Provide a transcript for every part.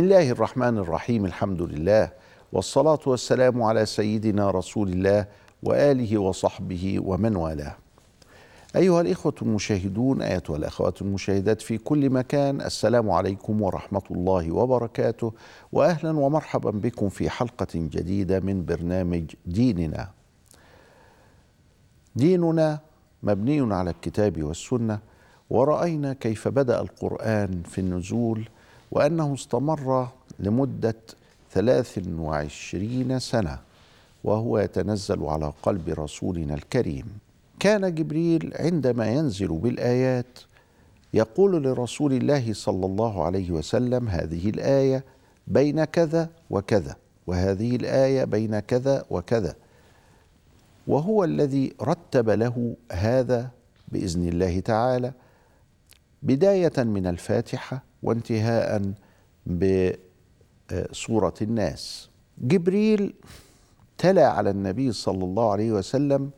الله الرحمن الرحيم الحمد لله والصلاة والسلام على سيدنا رسول الله وآله وصحبه ومن والاه أيها الإخوة المشاهدون أيتها الأخوات المشاهدات في كل مكان السلام عليكم ورحمة الله وبركاته وأهلا ومرحبا بكم في حلقة جديدة من برنامج ديننا ديننا مبني على الكتاب والسنة ورأينا كيف بدأ القرآن في النزول وأنه استمر لمدة ثلاث وعشرين سنة وهو يتنزل على قلب رسولنا الكريم. كان جبريل عندما ينزل بالآيات يقول لرسول الله صلى الله عليه وسلم هذه الآية بين كذا وكذا وهذه الآية بين كذا وكذا. وهو الذي رتب له هذا بإذن الله تعالى. بداية من الفاتحة وانتهاء بسوره الناس. جبريل تلا على النبي صلى الله عليه وسلم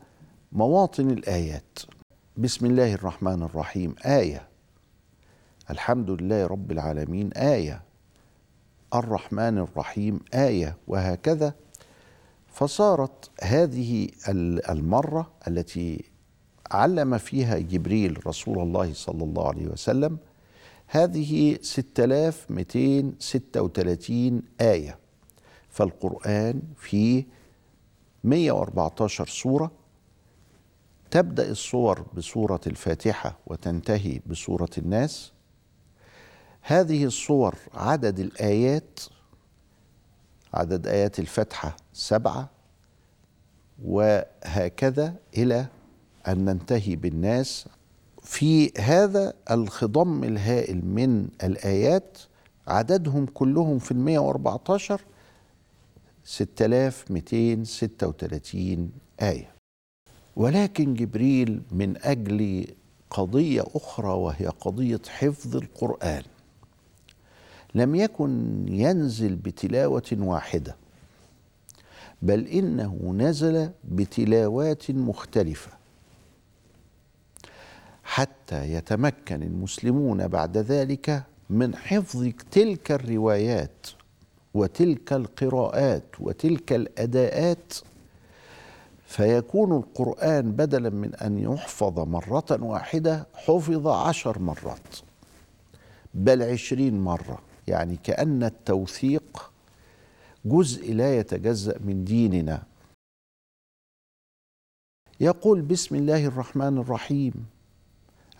مواطن الآيات. بسم الله الرحمن الرحيم. آية. الحمد لله رب العالمين. آية. الرحمن الرحيم. آية. وهكذا. فصارت هذه المرة التي علم فيها جبريل رسول الله صلى الله عليه وسلم هذه 6236 آية. فالقرآن فيه 114 سورة. تبدأ الصور بسورة الفاتحة وتنتهي بسورة الناس. هذه الصور عدد الآيات عدد آيات الفتحة سبعة وهكذا إلى أن ننتهي بالناس في هذا الخضم الهائل من الآيات عددهم كلهم في المية وأربعة عشر ستة مئتين ستة وثلاثين آية. ولكن جبريل من أجل قضية أخرى وهي قضية حفظ القرآن لم يكن ينزل بتلاوة واحدة بل إنه نزل بتلاوات مختلفة. حتى يتمكن المسلمون بعد ذلك من حفظ تلك الروايات وتلك القراءات وتلك الأداءات. فيكون القرآن بدلا من أن يحفظ مرة واحدة حفظ عشر مرات بل عشرين مرة يعني كأن التوثيق جزء لا يتجزأ من ديننا. يقول بسم الله الرحمن الرحيم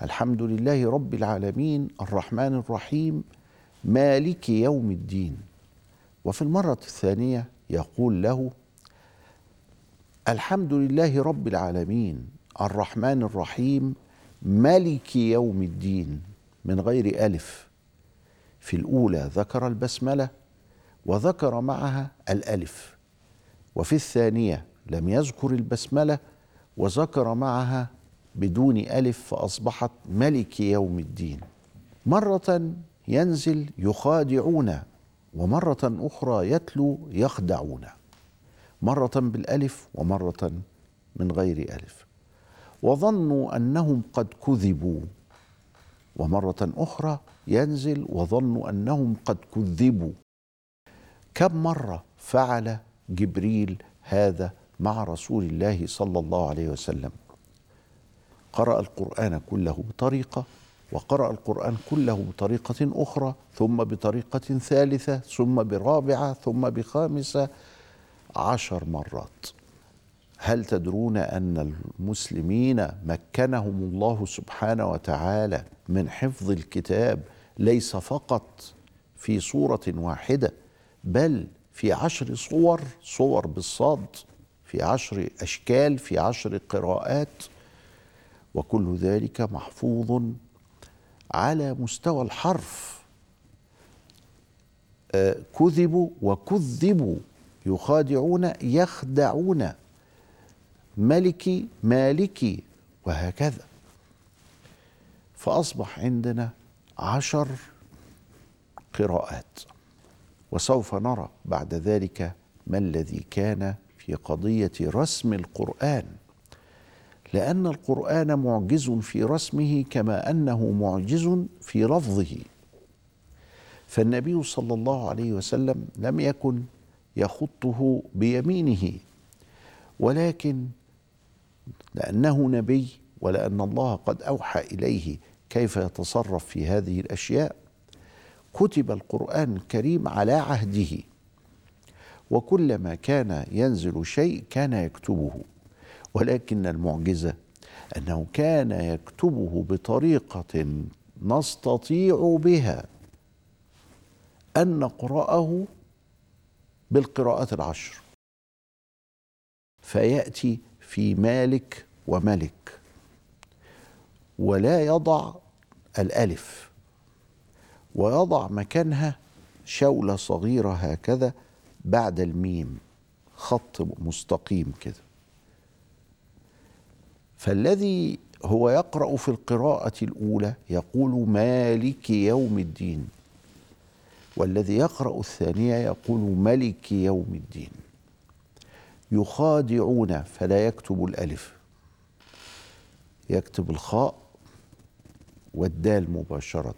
الحمد لله رب العالمين الرحمن الرحيم مالك يوم الدين. وفي المرة الثانية يقول له الحمد لله رب العالمين الرحمن الرحيم مالك يوم الدين. من غير ألف. في الأولى ذكر البسملة وذكر معها الألف. وفي الثانية لم يذكر البسملة وذكر معها بدون ألف فأصبحت ملك يوم الدين. مرة ينزل يخادعون ومرة أخرى يتلو يخدعون. مرة بالألف ومرة من غير ألف. وظنوا أنهم قد كذبوا. ومرة أخرى ينزل وظنوا أنهم قد كذبوا. كم مرة فعل جبريل هذا مع رسول الله صلى الله عليه وسلم؟ قرأ القرآن كله بطريقة وقرأ القرآن كله بطريقة أخرى ثم بطريقة ثالثة ثم برابعة ثم بخامسة عشر مرات. هل تدرون أن المسلمين مكنهم الله سبحانه وتعالى من حفظ الكتاب ليس فقط في صورة واحدة بل في عشر صور صور بالصاد في عشر أشكال في عشر قراءات؟ وكل ذلك محفوظ على مستوى الحرف. آه، كذبوا وكذبوا يخادعون يخدعون. ملكي مالكي وهكذا. فأصبح عندنا عشر قراءات وسوف نرى بعد ذلك ما الذي كان في قضية رسم القرآن. لأن القرآن معجز في رسمه كما أنه معجز في لفظه. فالنبي صلى الله عليه وسلم لم يكن يخطه بيمينه ولكن لأنه نبي ولأن الله قد أوحى إليه كيف يتصرف في هذه الأشياء كتب القرآن الكريم على عهده. وكلما كان ينزل شيء كان يكتبه. ولكن المعجزة أنه كان يكتبه بطريقة نستطيع بها أن نقرأه بالقراءات العشر. فيأتي في مالك وملك ولا يضع الألف ويضع مكانها شوله صغيرة هكذا بعد الميم خط مستقيم كده. فالذي هو يقرأ في القراءة الأولى يقول مالك يوم الدين والذي يقرأ الثانية يقول ملك يوم الدين. يخادعون فلا يكتب الألف يكتب الخاء والدال مباشرة.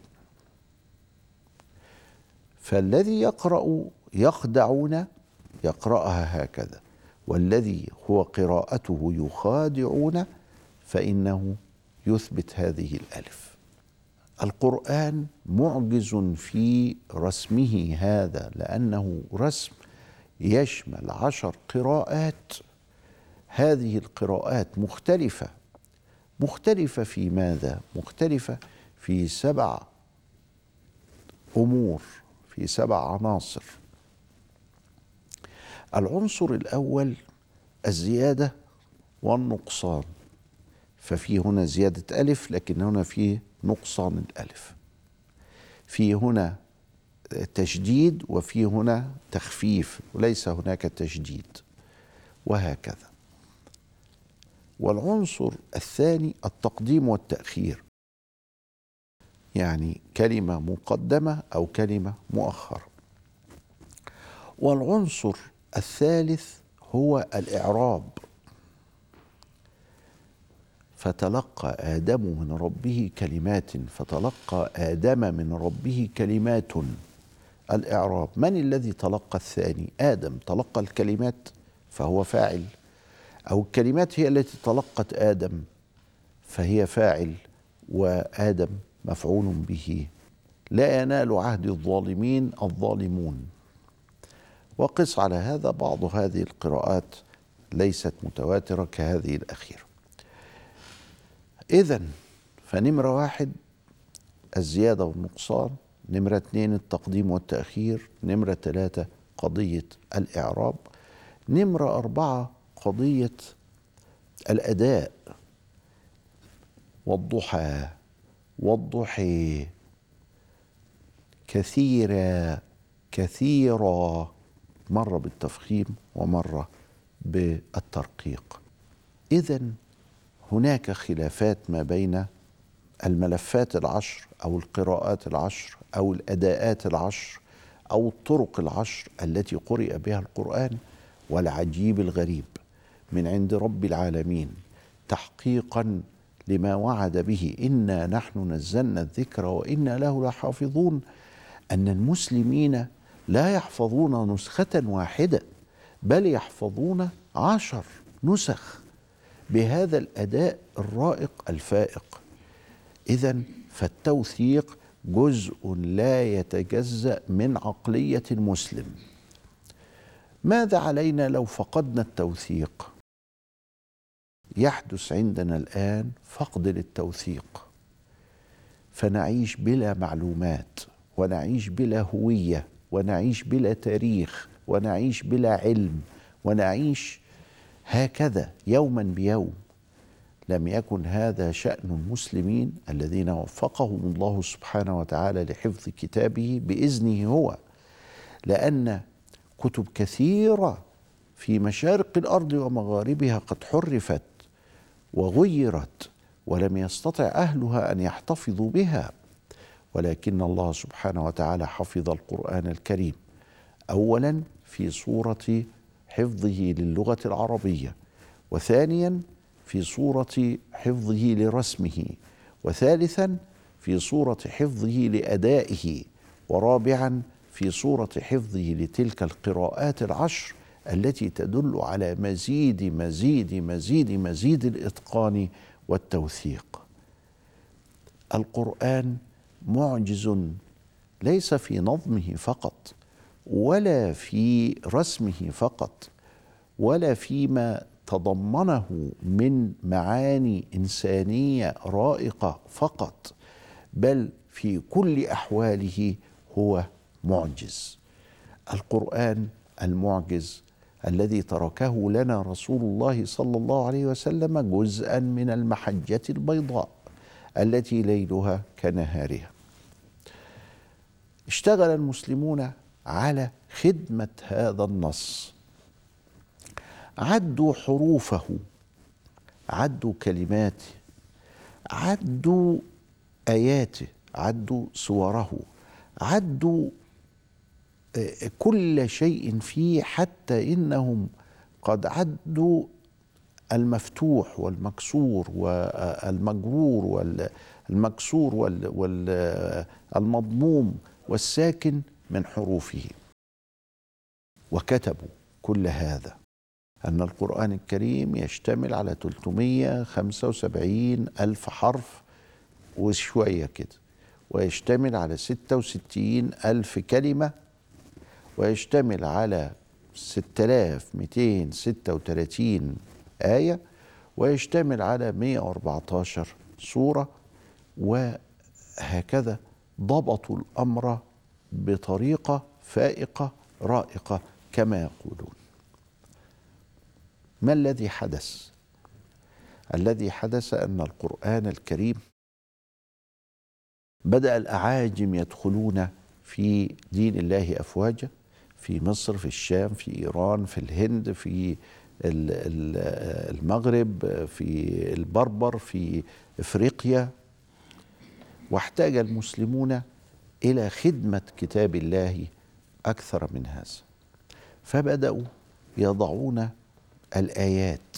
فالذي يقرأ يخدعون يقرأها هكذا والذي هو قراءته يخادعون فإنه يثبت هذه الألف. القرآن معجز في رسمه هذا لأنه رسم يشمل عشر قراءات. هذه القراءات مختلفة. مختلفة في ماذا؟ مختلفة في سبع أمور في سبع عناصر. العنصر الأول الزيادة والنقصان. ففي هنا زيادة ألف لكن هنا في نقصان الالف في هنا تشديد وفي هنا تخفيف وليس هناك تشديد وهكذا. والعنصر الثاني التقديم والتأخير. يعني كلمة مقدمة أو كلمة مؤخرة. والعنصر الثالث هو الإعراب. فتلقى آدم من ربه كلمات فتلقى آدم من ربه كلمات. الإعراب من الذي تلقى الثاني؟ آدم. تلقى الكلمات فهو فاعل. أو الكلمات هي التي تلقت آدم فهي فاعل وآدم مفعول به. لا ينال عهد الظالمين الظالمون. وقس على هذا بعض هذه القراءات ليست متواترة كهذه الأخيرة. اذا فنمرة واحد الزيادة والنقصان نمرة اثنين التقديم والتأخير نمرة ثلاثة قضية الإعراب نمرة أربعة قضية الأداء والضحى والضحي كثيرا كثيرا مرة بالتفخيم ومرة بالترقيق. إذا هناك خلافات ما بين الملفات العشر أو القراءات العشر أو الأداءات العشر أو الطرق العشر التي قرئ بها القرآن والعجيب الغريب من عند رب العالمين تحقيقا لما وعد به إنا نحن نزلنا الذكر وإنا له لحافظون أن المسلمين لا يحفظون نسخة واحدة بل يحفظون عشر نسخ. بهذا الأداء الرائق الفائق. اذا فالتوثيق جزء لا يتجزأ من عقلية المسلم. ماذا علينا لو فقدنا التوثيق؟ يحدث عندنا الآن فقد للتوثيق. فنعيش بلا معلومات ونعيش بلا هوية ونعيش بلا تاريخ ونعيش بلا علم ونعيش هكذا يوما بيوم لم يكن هذا شأن المسلمين الذين وفقهم الله سبحانه وتعالى لحفظ كتابه بإذنه هو لأن كتب كثيرة في مشارق الأرض ومغاربها قد حرفت وغيرت ولم يستطع أهلها أن يحتفظوا بها ولكن الله سبحانه وتعالى حفظ القرآن الكريم. أولا في صورة حفظه للغة العربية وثانيا في صورة حفظه لرسمه وثالثا في صورة حفظه لأدائه ورابعا في صورة حفظه لتلك القراءات العشر التي تدل على مزيد مزيد مزيد مزيد الإتقان والتوثيق. القرآن معجز ليس في نظمه فقط ولا في رسمه فقط ولا فيما تضمنه من معاني إنسانية رائقة فقط بل في كل أحواله هو معجز. القرآن المعجز الذي تركه لنا رسول الله صلى الله عليه وسلم جزءا من المحجة البيضاء التي ليلها كنهارها. اشتغل المسلمون على خدمة هذا النص. عدوا حروفه عدوا كلماته عدوا آياته عدوا صوره عدوا آه، كل شيء فيه حتى إنهم قد عدوا المفتوح والمكسور والمجرور والمكسور والمضموم والساكن من حروفه. وكتبوا كل هذا أن القرآن الكريم يشتمل على 375 ألف حرف وشوية كده ويشتمل على 66 ألف كلمة ويشتمل على 6236 آية ويشتمل على 114 سورة وهكذا ضبطوا الأمر بطريقة فائقة رائقة كما يقولون. ما الذي حدث؟ الذي حدث أن القرآن الكريم بدأ الأعاجم يدخلون في دين الله أفواجا في مصر في الشام في إيران في الهند في المغرب في البربر في إفريقيا. واحتاج المسلمون إلى خدمة كتاب الله أكثر من هذا. فبدأوا يضعون الآيات.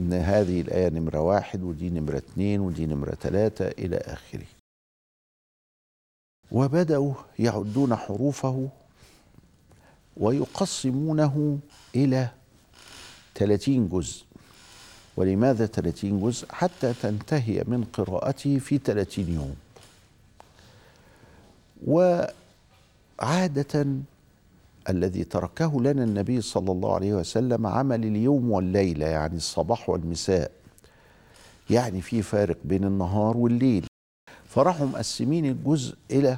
أن هذه الآية نمرة واحد ودي نمرة اثنين ودي نمرة ثلاثة إلى آخره. وبدأوا يعدون حروفه ويقسمونه إلى 30 جزء. ولماذا 30 جزء؟ حتى تنتهي من قراءته في 30 يوم. وعادة الذي تركه لنا النبي صلى الله عليه وسلم عمل اليوم والليله يعني الصباح والمساء يعني في فارق بين النهار والليل. فراحوا مقسمين الجزء إلى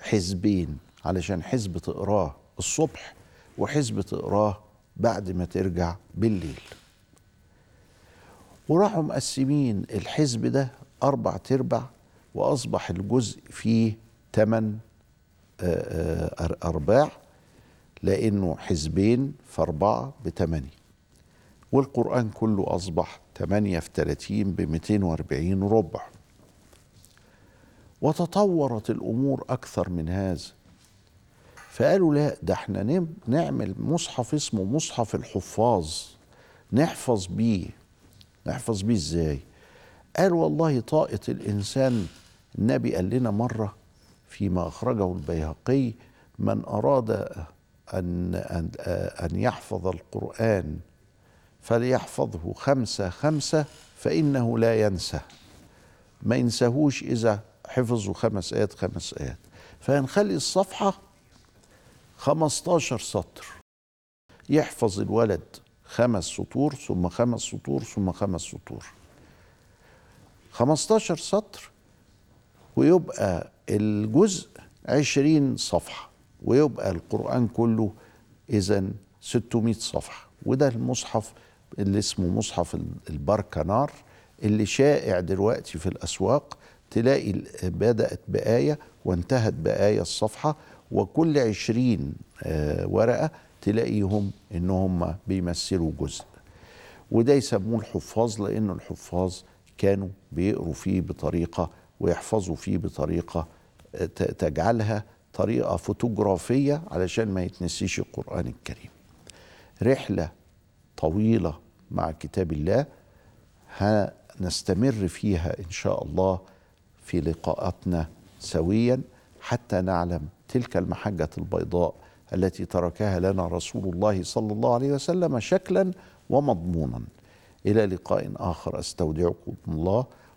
حزبين علشان حزب تقراه الصبح وحزب تقراه بعد ما ترجع بالليل. وراحوا مقسمين الحزب ده أربع تربع وأصبح الجزء فيه ثمان آه، آه، أرباع لأنه حزبين في أربعة بثمانية. والقرآن كله أصبح ثمانية في ثلاثين بمئتين وأربعين ربع. وتطورت الأمور أكثر من هذا. فقالوا لا ده إحنا نعمل مصحف اسمه مصحف الحفاظ. نحفظ بيه. نحفظ بيه إزاي؟ قال والله طاقة الإنسان النبي قال لنا مرة فيما أخرجه البيهقي من أراد أن أن أن يحفظ القرآن فليحفظه خمسة خمسة فإنه لا ينسى. ما ينساهوش إذا حفظوا خمس آيات خمس آيات. فهنخلي الصفحة خمستاشر سطر. يحفظ الولد خمس سطور ثم خمس سطور ثم خمس سطور. خمستاشر سطر ويبقى الجزء عشرين صفحة ويبقى القرآن كله إذا 600 صفحة. وده المصحف اللي اسمه مصحف البركنار اللي شائع دلوقتي في الأسواق. تلاقي بدأت بآية وانتهت بآية الصفحة وكل عشرين آه، ورقة تلاقيهم إن هم بيمثلوا جزء. وده يسموه الحفاظ لأن الحفاظ كانوا بيقروا فيه بطريقة ويحفظوا فيه بطريقة آه، تجعلها طريقة فوتوغرافية علشان ما يتنسيش القرآن الكريم. رحلة طويلة مع كتاب الله هنستمر فيها إن شاء الله في لقاءاتنا سويا حتى نعلم تلك المحجة البيضاء التي تركها لنا رسول الله صلى الله عليه وسلم شكلا ومضمونا. إلى لقاء آخر أستودعكم الله.